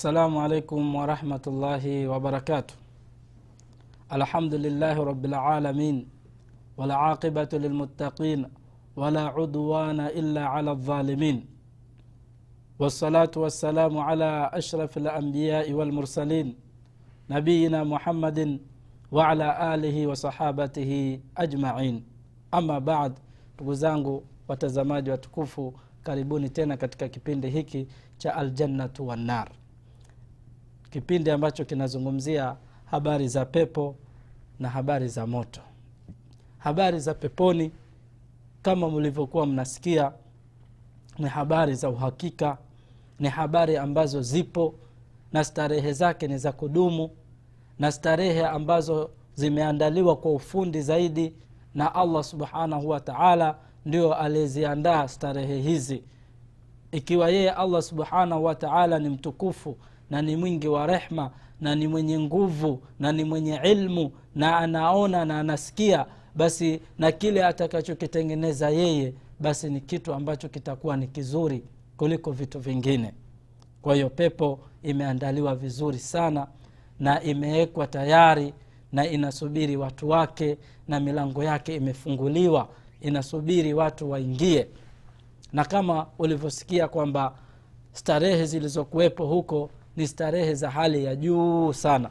السلام عليكم ورحمة الله وبركاته. الحمد لله رب العالمين والعاقبة للمتقين ولا عدوان إلا على الظالمين. والصلاة والسلام على أشرف الأنبياء والمرسلين نبينا محمد وعلى آله وصحابته أجمعين. baad ndugu zangu watazamaji watukufu karibuni tena katika kipindi hiki cha aljannatu wannar. Kipindi ambacho kinazungumzia habari za pepo na habari za moto. Habari za peponi kama mlivyokuwa mnasikia ni habari za uhakika ni habari ambazo zipo na starehe zake ni za kudumu na starehe ambazo zimeandaliwa kwa ufundi zaidi na allah subhanahu wa taala ndio aliyeziandaa starehe hizi. Ikiwa yeye allah subhanahu wa taala ni mtukufu na ni mwingi wa rehma na ni mwenye nguvu na ni mwenye ilmu na anaona na anasikia basi na kile atakachokitengeneza yeye basi ni kitu ambacho kitakuwa ni kizuri kuliko vitu vingine. Kwa hiyo pepo imeandaliwa vizuri sana na imewekwa tayari na inasubiri watu wake na milango yake imefunguliwa inasubiri watu waingie. Na kama ulivyosikia kwamba starehe zilizokuwepo huko ni starehe za hali ya juu sana.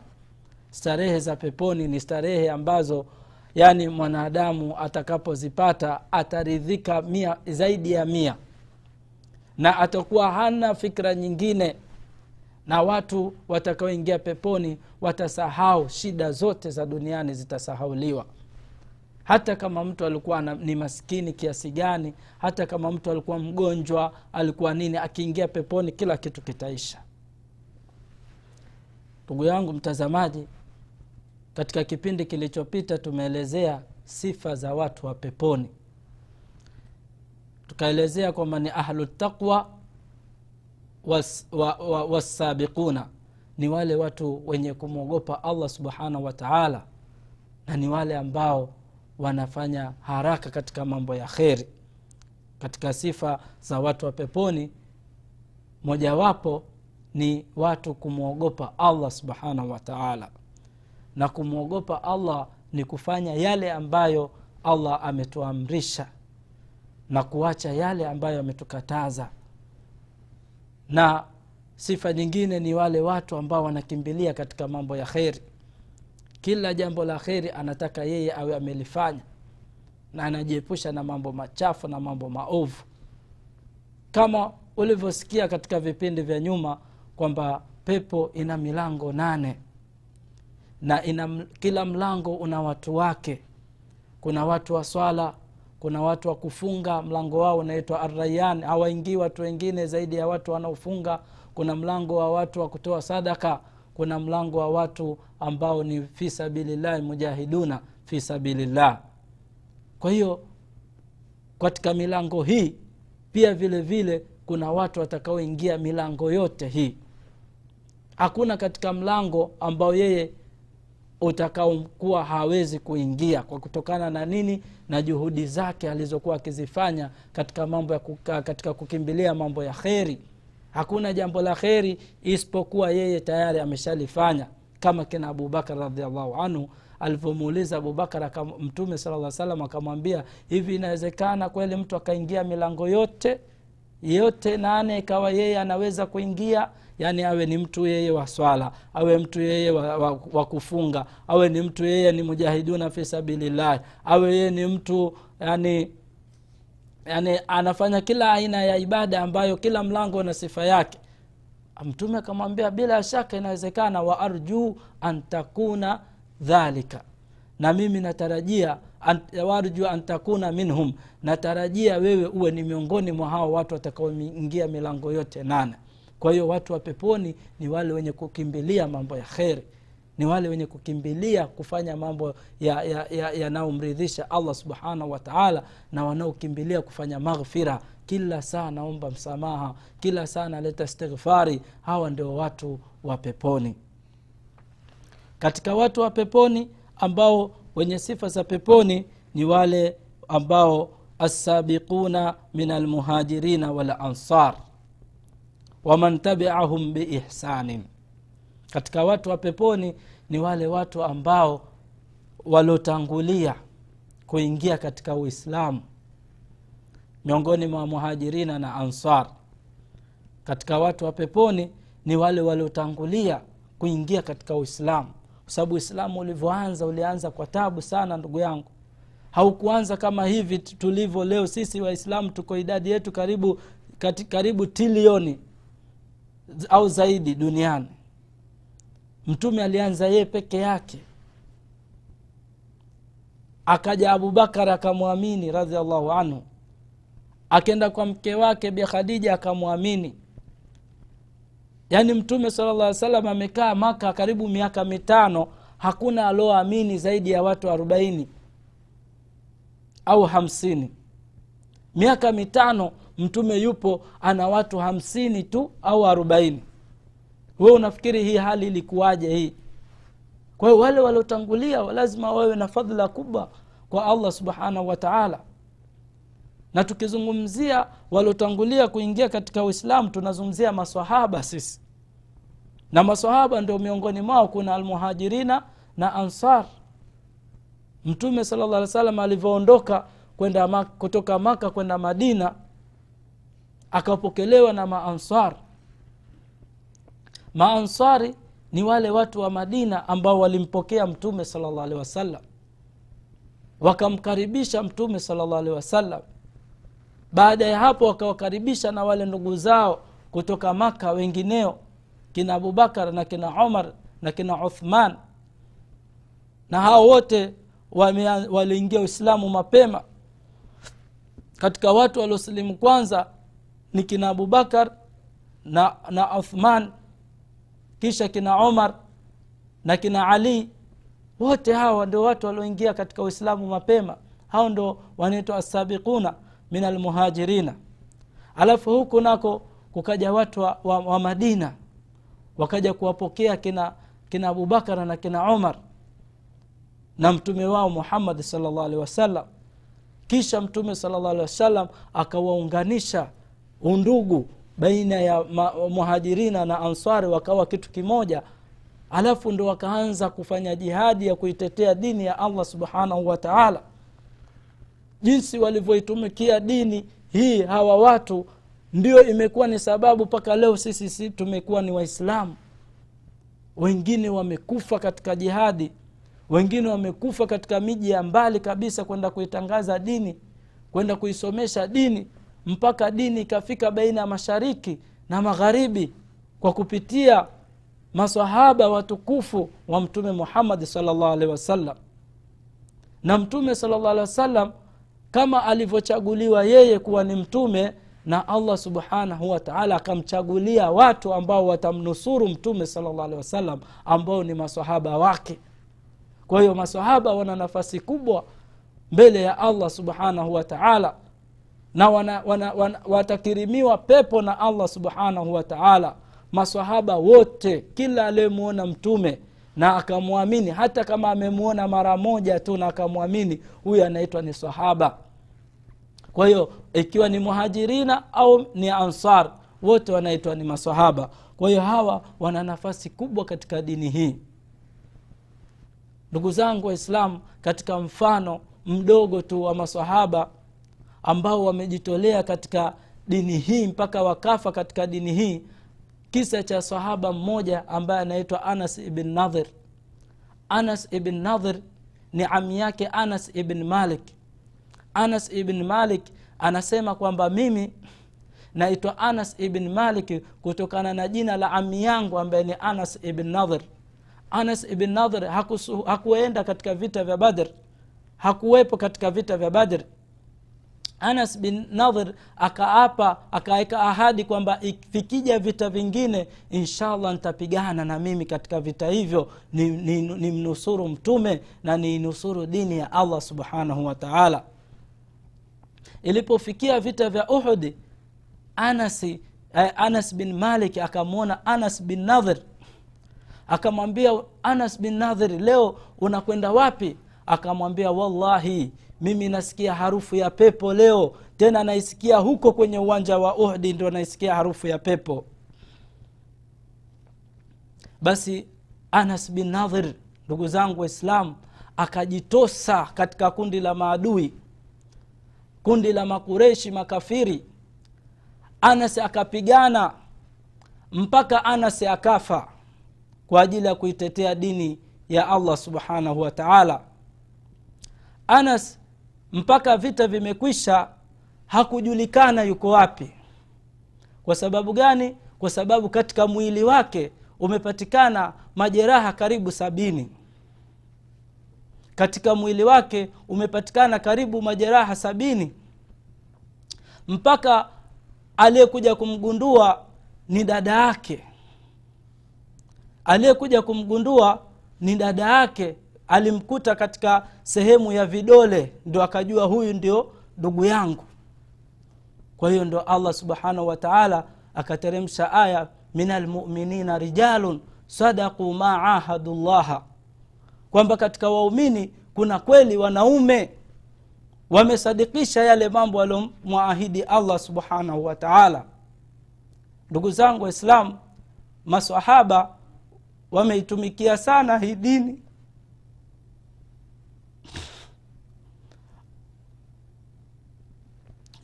Starehe za peponi ni starehe ambazo yaani mwanadamu atakapozipata ataridhika mia zaidi ya mia. Na atakuwa hana fikra nyingine. Na watu watakaoingia peponi watasahau shida zote za duniani zitasahauliwa. Hata kama mtu alikuwa ni maskini kiasi gani hata kama mtu alikuwa mgonjwa alikuwa nini akiingia peponi kila kitu kitaisha ndugu yangu mtazamaji katika kipindi kilichopita tumeelezea sifa za watu wa peponi. Tukaelezea kwamba ni ahlutaqwa wassabiquna wa, wa, ni wale watu wenye kumwogopa allah subhanahu wa taala na ni wale ambao wanafanya haraka katika mambo ya kheri. Katika sifa za watu wa peponi mojawapo ni watu kumwogopa allah subhanahu wataala na kumwogopa allah ni kufanya yale ambayo allah ametuamrisha na kuacha yale ambayo ametukataza. Na sifa nyingine ni wale watu ambao wanakimbilia katika mambo ya kheri. Kila jambo la kheri anataka yeye awe amelifanya na anajiepusha na mambo machafu na mambo maovu. Kama ulivyosikia katika vipindi vya nyuma kwamba pepo ina milango nane na ina kila mlango una watu wake. Kuna watu wa swala kuna watu wa kufunga mlango wao unaitwa arrayan hawaingii watu wengine zaidi ya watu wanaofunga. Kuna mlango wa watu wa kutoa sadaka kuna mlango wa watu ambao ni fi sabilillahi mujahiduna fi sabilillah. Kwa hiyo katika milango hii pia vile vile kuna watu watakaoingia milango yote hii hakuna katika mlango ambao yeye utakaokuwa hawezi kuingia kwa kutokana na nini? Na juhudi zake alizokuwa akizifanya katika mambo ya kuka, katika kukimbilia mambo ya kheri. Hakuna jambo la kheri isipokuwa yeye tayari ameshalifanya. Kama kina abubakar radiallahu anhu alivyomuuliza abubakar mtume sala salam akamwambia hivi inawezekana kweli mtu akaingia milango yote yote nane ikawa yeye anaweza kuingia yaani awe ni mtu yeye wa swala awe mtu yeye wa, wa, wa kufunga awe ni mtu yeye ni mujahiduna fi sabilillahi awe yeye ni mtu yani yani anafanya kila aina ya ibada ambayo kila mlango na sifa yake. Mtume akamwambia bila shaka inawezekana wa arjuu an dhalika. Na mimi natarajia warju an minhum natarajia wewe uwe ni miongoni mwa hao watu watakaoingia milango yote nane kwa hiyo watu wa peponi ni wale wenye kukimbilia mambo ya kheri ni wale wenye kukimbilia kufanya mambo yanayomridhisha ya, ya, ya allah subhanahu wataala na wanaokimbilia kufanya maghfira. Kila saa naomba msamaha kila saa naleta istighfari. Hawa ndio watu wa peponi. Katika watu wa peponi ambao wenye sifa za peponi ni wale ambao assabiquna min almuhajirina walansar waman tabiahum biihsanin katika watu wa peponi ni wale watu ambao waliotangulia kuingia katika uislamu. Miongoni mwa muhajirina na ansar. Katika watu wa peponi ni wale waliotangulia kuingia katika uislamu. Kwa sababu uislamu ulivyoanza ulianza kwa tabu sana ndugu yangu. Haukuanza kama hivi tulivyo leo sisi waislamu tuko idadi yetu karibu kati, karibu trilioni au zaidi duniani. Mtume alianza yeye peke yake. Akaja abubakar akamwamini radiallahu anhu. Akenda kwa mke wake bi khadija akamwamini. Yaani mtume sala llah salam amekaa maka karibu miaka mitano hakuna alioamini zaidi ya watu arobaini au hamsini. Miaka mitano mtume yupo ana watu hamsini tu au arobaini. We unafikiri hii hali ilikuwaje hii? Kwa hiyo wale waliotangulia lazima wawe na fadhila kubwa kwa allah subhanahu wa taala. Na tukizungumzia waliotangulia kuingia katika uislamu tunazungumzia maswahaba sisi. Na maswahaba ndio miongoni mwao kuna almuhajirina na ansar. Mtume sala llah alih salam alivyoondoka kwenda kutoka maka kwenda madina akapokelewa na maansar. Maansari ni wale watu wa madina ambao walimpokea mtume sala llah alehi wasallam. Wakamkaribisha mtume sala llah alehi wasallam. Baada ya hapo wakawakaribisha na wale ndugu zao kutoka maka wengineo kina abubakar na kina omar na kina uthman. Na hao wote waliingia uislamu mapema. Katika watu waliosilimu kwanza ni kina abubakar na, na uthman kisha kina omar na kina ali. Wote hawa ndio watu walioingia katika uislamu mapema. Hao ndo wanaitwa assabiquna min almuhajirina. Alafu huku nako kukaja watu wa, wa, wa madina. Wakaja kuwapokea kina kina abubakara na kina omar na mtume wao muhammadi salllah alehi wasallam. Kisha mtume salllah alehi wasallam akawaunganisha undugu baina ya muhajirina na ansari wakawa kitu kimoja alafu ndo wakaanza kufanya jihadi ya kuitetea dini ya allah subhanahu wa taala. Jinsi walivyoitumikia dini hii hawa watu ndio imekuwa ni sababu mpaka leo sisi si tumekuwa ni waislamu. Wengine wamekufa katika jihadi wengine wamekufa katika miji ya mbali kabisa kwenda kuitangaza dini kwenda kuisomesha dini mpaka dini ikafika baina ya mashariki na magharibi kwa kupitia masahaba watukufu wa mtume muhammadi salllah alehi wasallam. Na mtume salllah alehi wasallam kama alivyochaguliwa yeye kuwa ni mtume na allah subhanahu wataala akamchagulia watu ambao watamnusuru mtume salllah alehi wasallam ambao ni masahaba wake. Kwa hiyo masahaba wana nafasi kubwa mbele ya allah subhanahu wataala na wana, wana, wana, watakirimiwa pepo na allah subhanahu wataala masahaba wote kila aliyemwona mtume na akamwamini hata kama amemwona mara moja tu na akamwamini huyu anaitwa ni sahaba kwa hiyo ikiwa ni muhajirina au ni ansar wote wanaitwa ni masahaba kwa hiyo hawa wana nafasi kubwa katika dini hii. Ndugu zangu waislamu katika mfano mdogo tu wa masahaba ambao wamejitolea katika dini hii mpaka wakafa katika dini hii. Kisa cha sahaba mmoja ambaye anaitwa anas ibn nadhir. Anas ibn nadhir ni ami yake anas ibn malik. Anas ibn malik anasema kwamba mimi naitwa anas ibn malik kutokana na jina la ami yangu ambaye ni anas ibn nadhir. Anas ibn nadhir hakuenda katika vita vya badr. Hakuwepo katika vita vya badr anas bin nadhir akaapa akaweka ahadi kwamba vikija vita vingine inshallah nitapigana na mimi katika vita hivyo. Nimnusuru ni, ni mtume na niinusuru dini ya allah subhanahu wa taala. Ilipofikia vita vya uhudi anasi eh, anas bin malik akamwona anas bin nadhir akamwambia anas bin nadhir leo unakwenda wapi? Akamwambia wallahi mimi nasikia harufu ya pepo leo tena naisikia huko kwenye uwanja wa uhdi ndo naisikia harufu ya pepo. Basi anas bin nadhir ndugu zangu waislamu akajitosa katika kundi la maadui kundi la makureshi makafiri. Anas akapigana mpaka anas akafa kwa ajili ya kuitetea dini ya allah subhanahu wa taala. Anas mpaka vita vimekwisha hakujulikana yuko wapi. Kwa sababu gani? Kwa sababu katika mwili wake umepatikana majeraha karibu sabini. Katika mwili wake umepatikana karibu majeraha sabini. Mpaka aliyekuja kumgundua ni dada yake. Aliyekuja kumgundua ni dada yake alimkuta katika sehemu ya vidole ndo akajua huyu ndio ndugu yangu. Kwa hiyo ndo allah subhanahu wa taala akateremsha aya min almuminina rijalun sadaku ma ahadu llaha kwamba katika waumini kuna kweli wanaume wamesadikisha yale mambo aliomwaahidi allah subhanahu wa taala. Ndugu zangu waislamu masahaba wameitumikia sana hii dini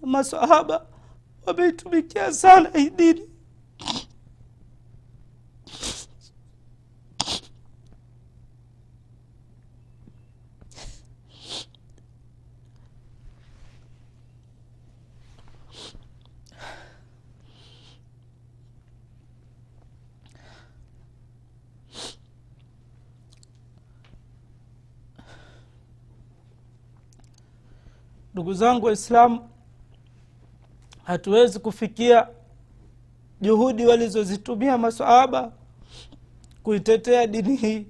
masahaba wameitumikia sana hii dini. Ndugu zangu waislamu hatuwezi kufikia juhudi walizozitumia masahaba kuitetea dini hii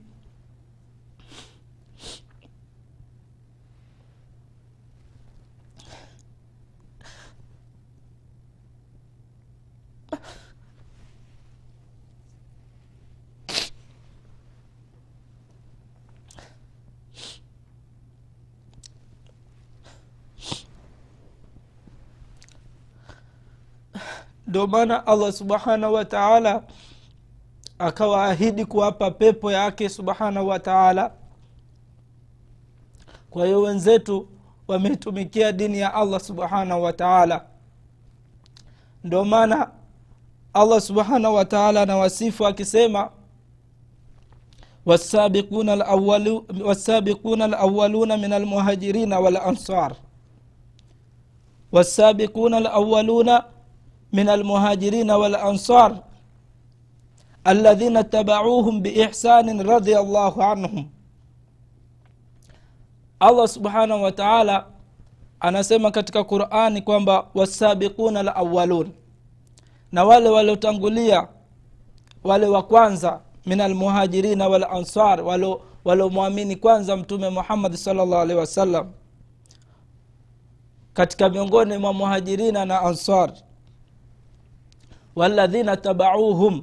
ndio maana allah subhanahu wataala akawaahidi kuwapa pepo yake subhanahu wataala kwa hiyo wenzetu wameitumikia dini ya allah subhanahu wataala ndio maana allah subhanahu wataala anawasifu akisema wasabiquna lawaluna min almuhajirina walansar. Wasabiquna alawaluna من المهاجرين والأنصار الذين اتبعوهم بإحسان رضي الله عنهم allah subhanahu wa taala anasema katika qurani kwamba wasabiquna lawalun na wale waliotangulia wale wa kwanza min almuhajirina walansar waliomwamini kwanza mtume muhammadi salllah alehi wasallam katika miongoni mwa muhajirina na ansar waladhina tabauhum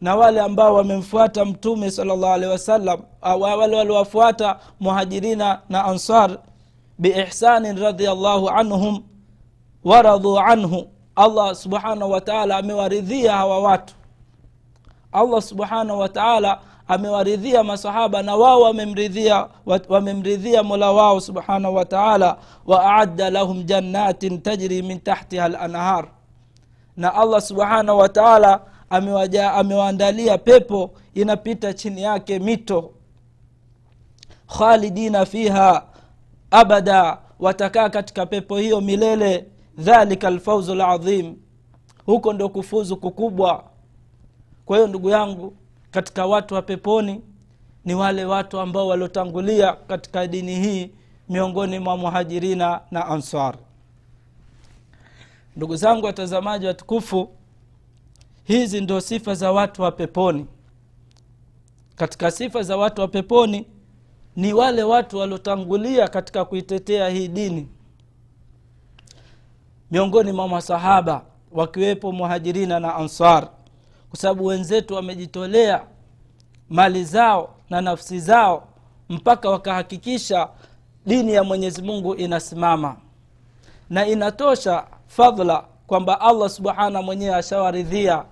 na wale ambao wamemfuata mtume salllah alehi wasallam wale waliwafuata muhajirina na ansar biihsanin radiallahu anhum waradhu anhu. Allah subhanahu wataala amewaridhia hawa watu. Allah subhanahu wataala amewaridhia masahaba na wao wamemridhia wamemridhia mola wao subhanahu wataala waaadda lahum jannatin tajri min tahtiha lanhar na allah subhanahu wataala amewaandalia pepo inapita chini yake mito. Khalidina fiha abada watakaa katika pepo hiyo milele. Dhalika lfauzu ladhim huko ndio kufuzu kukubwa. Kwa hiyo ndugu yangu katika watu wa peponi ni wale watu ambao waliotangulia katika dini hii miongoni mwa muhajirina na ansar ndugu zangu watazamaji watukufu hizi ndio sifa za watu wa peponi. Katika sifa za watu wa peponi ni wale watu waliotangulia katika kuitetea hii dini. Miongoni mwa masahaba wakiwepo muhajirina na ansar kwa sababu wenzetu wamejitolea mali zao na nafsi zao mpaka wakahakikisha dini ya mwenyezi mungu inasimama. Na inatosha fadhla kwamba allah subhana mwenyewe ashawaridhia.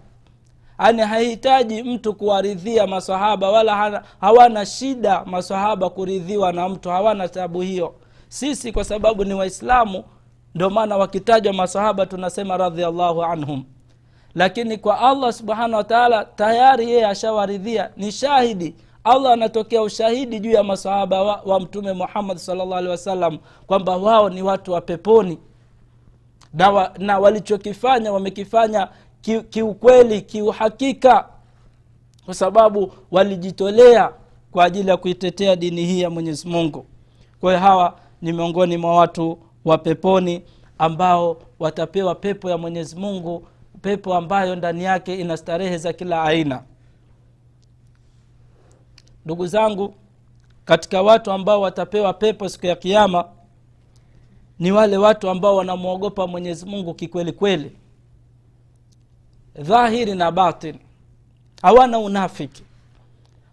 Ani hahitaji mtu kuwaridhia masahaba wala hawana shida masahaba kuridhiwa na mtu hawana tabu hiyo. Sisi kwa sababu ni waislamu ndio maana wakitajwa masahaba tunasema radhiallahu anhum. Lakini kwa allah subhanahu wataala tayari yeye ashawaridhia ni shahidi. Allah anatokea ushahidi juu ya masahaba wa, wa mtume muhammad salllah alehi wasallam kwamba wao ni watu wa peponi na, wa, na walichokifanya wamekifanya ki- kiukweli kiuhakika. Kwa sababu walijitolea kwa ajili ya kuitetea dini hii ya mwenyezi mungu. Kwa hiyo hawa ni miongoni mwa watu wa peponi ambao watapewa pepo ya mwenyezi mungu pepo ambayo ndani yake ina starehe za kila aina. Ndugu zangu katika watu ambao watapewa pepo siku ya kiama ni wale watu ambao wanamwogopa mwenyezi mungu kikweli kweli. Dhahiri na batin. Hawana unafiki.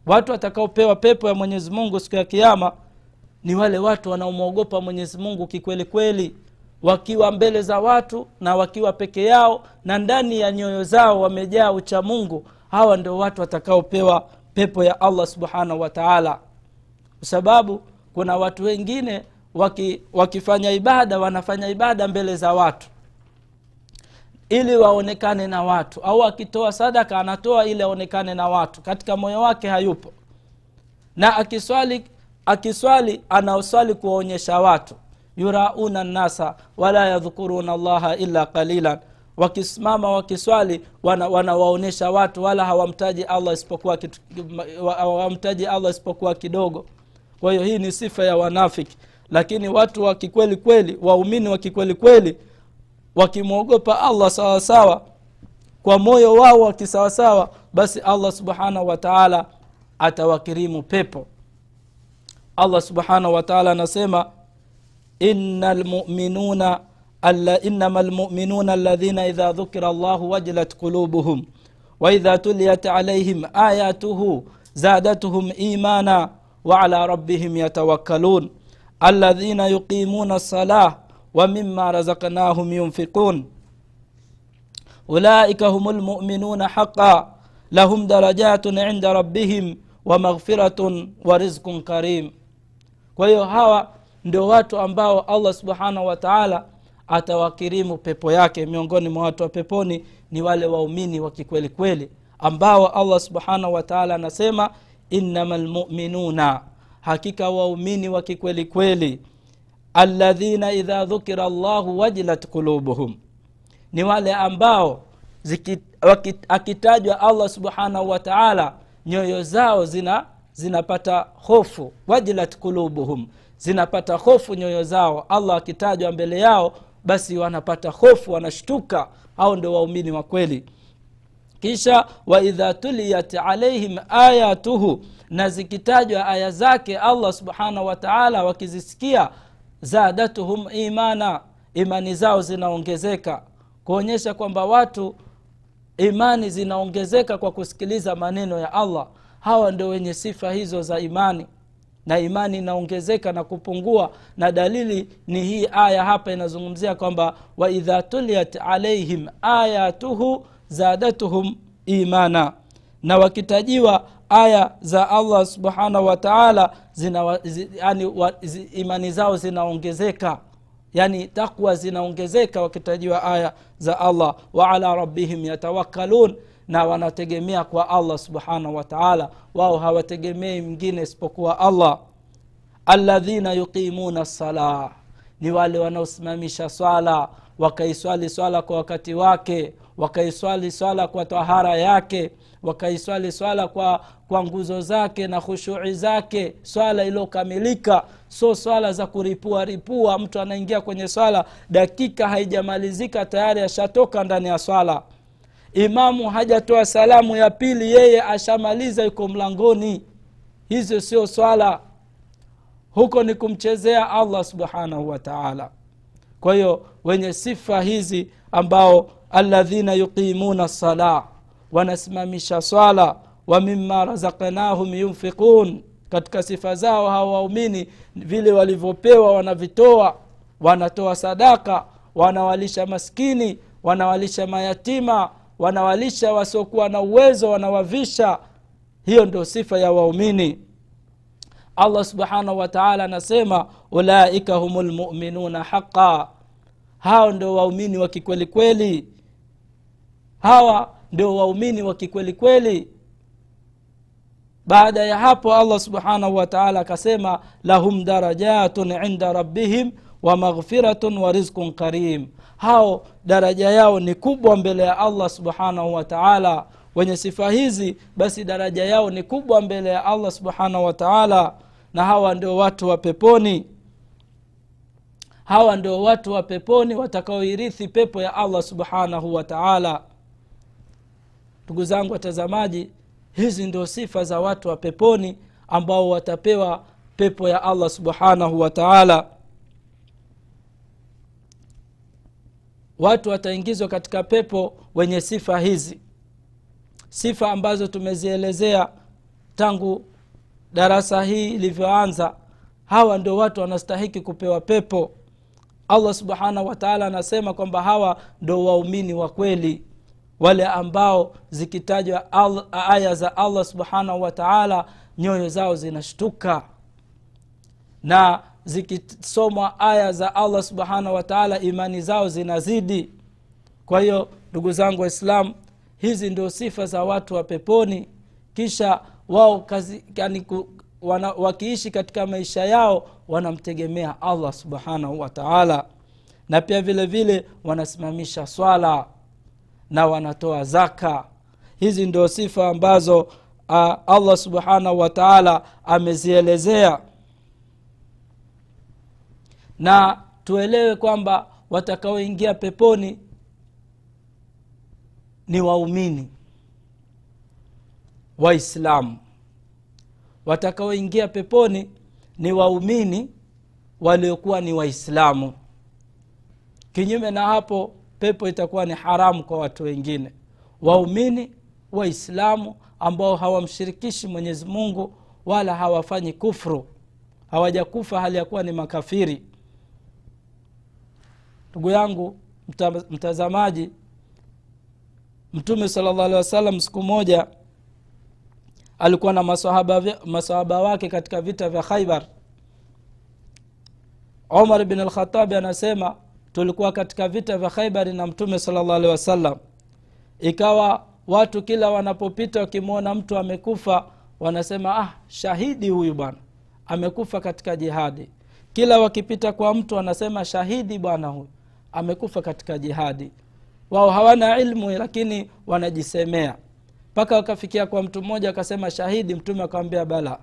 Watu watakaopewa pepo ya mwenyezi mungu siku ya kiama ni wale watu wanaomwogopa mwenyezi mungu kikweli kweli. Wakiwa mbele za watu na wakiwa peke yao na ndani ya nyoyo zao wamejaa ucha mungu hawa ndio watu watakaopewa pepo ya allah subhanahu wa taala. Kwa sababu kuna watu wengine waki, wakifanya ibada wanafanya ibada mbele za watu. Ili waonekane na watu. Au akitoa sadaka anatoa ili aonekane na watu. Katika moyo wake hayupo. Na akiswali akiswali anaoswali kuwaonyesha watu. Yurauna nnasa wala yadhkuruna llaha illa qalilan. Wakisimama wakiswali wanawaonyesha wana watu wala hawamtaji allah isipokuwa hawamtaji allah isipokuwa kidogo. Kwa hiyo hii ni sifa ya wanafiki lakini watu wa kikweli kweli waumini wa kikweli kweli wakimwogopa allah sawasawa kwa moyo wao wakisawasawa basi allah subhanahu wataala atawakirimu pepo. Allah subhanahu wataala anasema ina lmuminuna inama lmuminuna aladhina idha dhukira llahu wajilat qulubuhum waidha tuliyat alaihim ayatuhu zadatuhum imana alladhina yuqimuna lsalah wa mima razaknahum yunfiqun. Ulaika hum lmuminuna haqa lahum darajatun inda rabihim wa maghfiratun wa rizqun karim. Kwa hiyo hawa ndio watu ambao allah subhanahu wa taala atawakirimu pepo yake. Miongoni mwa watu wa peponi ni wale waumini wa kikweli kweli ambao allah subhanahu wa taala anasema innama lmuminuna hakika waumini wa kikweli kweli alladhina idha dhukira llahu wajilat qulubuhum ni wale ambao akitajwa allah subhanahu wa taala nyoyo zao zina zinapata hofu wajilat qulubuhum zinapata hofu nyoyo zao. Allah akitajwa mbele yao basi wanapata hofu wanashtuka au ndio waumini wa kweli. Kisha waidha tuliyat alaihim ayatuhu na zikitajwa aya zake allah subhanahu wa taala wakizisikia zadatuhum imana imani zao zinaongezeka. Kuonyesha kwamba watu imani zinaongezeka kwa kusikiliza maneno ya allah. Hawa ndio wenye sifa hizo za imani. Na imani inaongezeka na kupungua. Na dalili ni hii aya hapa inazungumzia kwamba waidha tuliat alaihim ayatuhu zadatuhum imana. Na wakitajiwa aya za allah subhanahu wa taala zi, yani, wa, zi, imani zao zinaongezeka. Yani takwa zinaongezeka wakitajiwa aya za allah. Wa ala rabbihim yatawakkalun na wanategemea kwa allah subhanahu wa taala. Wao hawategemei mwingine isipokuwa allah. Aladhina yuqimuna salah ni wale wanaosimamisha swala wakaiswali swala kwa wakati wake wakaiswali swala kwa tahara yake wakaiswali swala kwa kwa nguzo zake na khushui zake. Swala iliyokamilika so swala za kuripua ripua mtu anaingia kwenye swala dakika haijamalizika tayari ashatoka ndani ya swala. Imamu hajatoa salamu ya pili yeye ashamaliza yuko mlangoni. Hizo sio swala. Huko ni kumchezea allah subhanahu wataala kwa hiyo wenye sifa hizi ambao aladhina yuqimuna salah wanasimamisha swala wa mima razaknahum yunfiqun. Katika sifa zao hawa waumini vile walivyopewa wanavitoa wanatoa sadaka wanawalisha maskini wanawalisha mayatima wanawalisha wasiokuwa na uwezo wanawavisha. Hiyo ndio sifa ya waumini. Allah subhanahu wataala anasema ulaika humu lmuminuna haqa hao ndio waumini wa kikwelikweli hawa ndio waumini wa kikwelikweli baada ya hapo allah subhanahu wataala akasema lahum darajatun inda rabbihim wa maghfiratun wa rizqun karim. Hao daraja yao ni kubwa mbele ya allah subhanahu wataala wenye sifa hizi basi daraja yao ni kubwa mbele ya allah subhanahu wataala na hawa ndio watu wa peponi. Hawa ndio watu wa peponi watakaoirithi pepo ya allah subhanahu wataala ndugu zangu watazamaji hizi ndio sifa za watu wa peponi ambao watapewa pepo ya allah subhanahu wataala watu wataingizwa katika pepo wenye sifa hizi. Sifa ambazo tumezielezea tangu darasa hii ilivyoanza hawa ndio watu wanastahiki kupewa pepo. Allah subhanahu wataala anasema kwamba hawa ndo waumini wa kweli wale ambao zikitajwa aya za allah subhanahu wataala nyoyo zao zinashtuka. Na zikisomwa aya za allah subhanahu wataala imani zao zinazidi. Kwa hiyo ndugu zangu waislam hizi ndio sifa za watu wa peponi. Kisha wao kazi, wana, wakiishi katika maisha yao wanamtegemea allah subhanahu wataala na pia vile vile wanasimamisha swala na wanatoa zaka. Hizi ndio sifa ambazo uh, allah subhanahu wataala amezielezea. Na tuelewe kwamba watakaoingia peponi ni waumini waislamu. Watakaoingia peponi ni waumini waliokuwa ni waislamu. Kinyume na hapo pepo itakuwa ni haramu kwa watu wengine. Waumini waislamu ambao hawamshirikishi mwenyezi mungu wala hawafanyi kufru. Hawajakufa hali ya kuwa ni makafiri. Ndugu yangu mta, mtazamaji mtume sala llah alih wasallam siku moja alikuwa na masahaba, masahaba wake katika vita vya khaibar omar bin alkhatabi anasema tulikuwa katika vita vya khaibari na mtume salllah alehi wasallam. Ikawa watu kila wanapopita wakimwona mtu amekufa wanasema ah shahidi huyu bwana amekufa katika jihadi. Kila wakipita kwa mtu wanasema shahidi bwana huyu amekufa katika jihadi. Wao hawana ilmu lakini wanajisemea. Mpaka wakafikia kwa mtu mmoja akasema shahidi. Mtume akawambia bala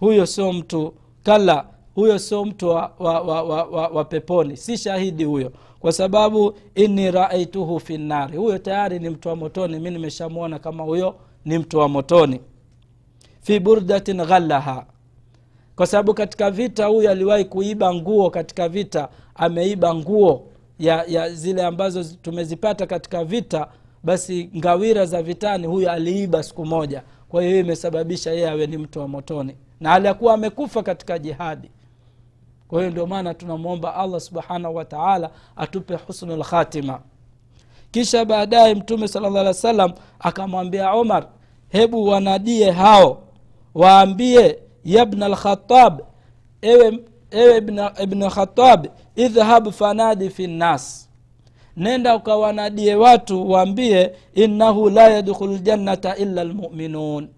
huyo sio mtu. Kala huyo sio mtu wa, wa, wa, wa, wa, wa peponi. Si shahidi huyo. Kwa sababu inni raaituhu fi nnari huyo tayari ni mtu wa motoni. Mi nimeshamwona kama huyo ni mtu wa motoni. Fi burdatin ghallaha. Kwa sababu katika vita huyu aliwahi kuiba nguo katika vita. Ameiba nguo ya, ya zile ambazo tumezipata katika vita. Basi ngawira za vitani huyu aliiba siku moja. Kwa hiyo imesababisha yeye awe ni mtu wa motoni. Na aliyakuwa amekufa katika jihadi kwa hiyo ndio maana tunamwomba allah subhanahu wataala atupe husnu lkhatima kisha baadaye mtume sala llah alih wa sallam akamwambia omar hebu wanadie hao waambie yabna lkhatab ewe, ewe ibn khatab idhhab fanadi fi nnas nenda ukawanadie watu waambie innahu la yadkhulu ljannata illa lmuminun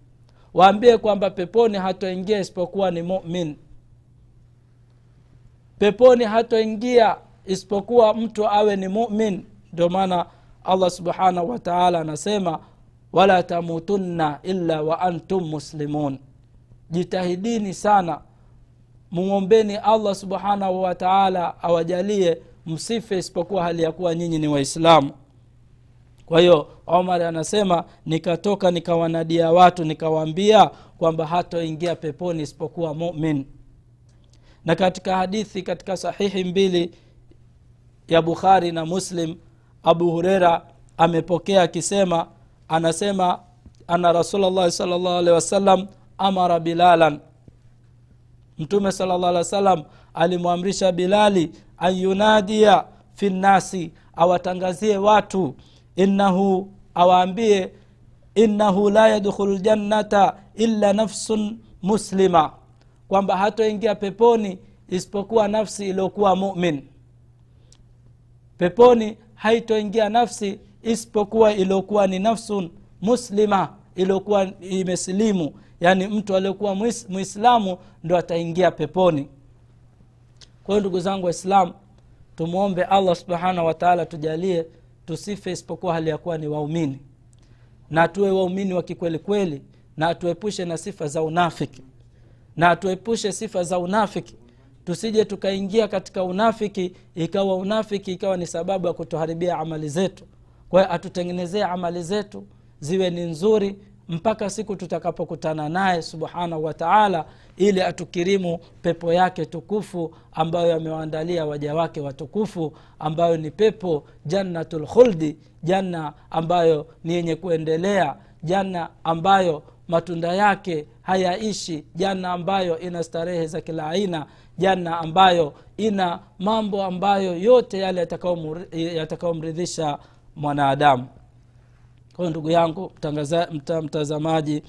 waambie kwamba peponi hatoingia isipokuwa ni mumin peponi hatoingia isipokuwa mtu awe ni mumin. Ndio maana allah subhanahu wataala anasema wala tamutunna illa wa antum muslimun. Jitahidini sana mumwombeni allah subhanahu wataala awajalie msife isipokuwa hali ya kuwa nyinyi ni waislamu. Kwa hiyo omar anasema nikatoka nikawanadia watu nikawaambia kwamba hatoingia peponi isipokuwa mumin na katika hadithi katika sahihi mbili ya bukhari na muslim abu hureira amepokea akisema anasema ana rasulllahi salllah wasallam amara bilalan. Mtume salllah alih wa alimwamrisha bilali an yunadia fi nnasi awatangazie watu. Innahu awaambie innahu la yadkhulu ljannata illa nafsun muslima kwamba hatoingia peponi isipokuwa nafsi iliyokuwa mumin. Peponi haitoingia nafsi isipokuwa iliyokuwa ni nafsun muslima iliyokuwa imesilimu yaani mtu aliyokuwa mwislamu ndo ataingia peponi. Kwa hiyo ndugu zangu waislamu tumwombe allah subhanahu wataala tujalie tusife isipokuwa hali ya kuwa ni waumini. Na tuwe waumini wa kikwelikweli na atuepushe na sifa za unafiki na tuepushe sifa za unafiki. Tusije tukaingia katika unafiki ikawa unafiki ikawa ni sababu ya kutuharibia amali zetu. Kwa hiyo atutengenezee amali zetu ziwe ni nzuri mpaka siku tutakapokutana naye subhanahu wa taala ili atukirimu pepo yake tukufu ambayo amewaandalia waja wake watukufu ambayo ni pepo jannatul khuldi janna ambayo ni yenye kuendelea janna ambayo matunda yake hayaishi janna ambayo ina starehe za kila aina janna ambayo ina mambo ambayo yote yale yatakayomridhisha mwanadamu. Kwayo ndugu yangu mta, mtazamaji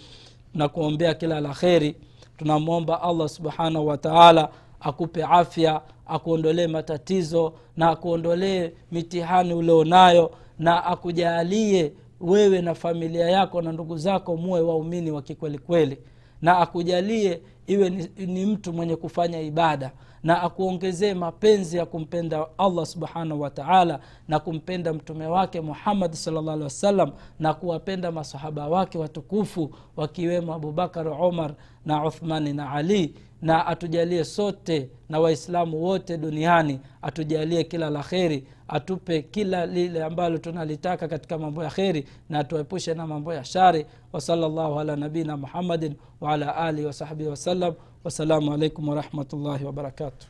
na kuombea kila la kheri. Tunamwomba allah subhanahu wataala akupe afya akuondolee matatizo na akuondolee mitihani ulionayo na akujalie wewe na familia yako na ndugu zako muwe waumini wa kikwelikweli na akujalie iwe ni, ni mtu mwenye kufanya ibada na akuongezee mapenzi ya kumpenda allah subhanahu wataala na kumpenda mtume wake muhammadi salllah alih wasallam na kuwapenda masahaba wake watukufu wakiwemo abubakar umar na uthmani na ali na atujalie sote na waislamu wote duniani atujalie kila la kheri atupe kila lile ambalo tunalitaka katika mambo ya kheri na atuepushe na mambo ya shari. Wasalllahu ala nabiina muhammadin waala alihi wasahbihi wasallam wassalamu alaikum warahmatullahi wabarakatuh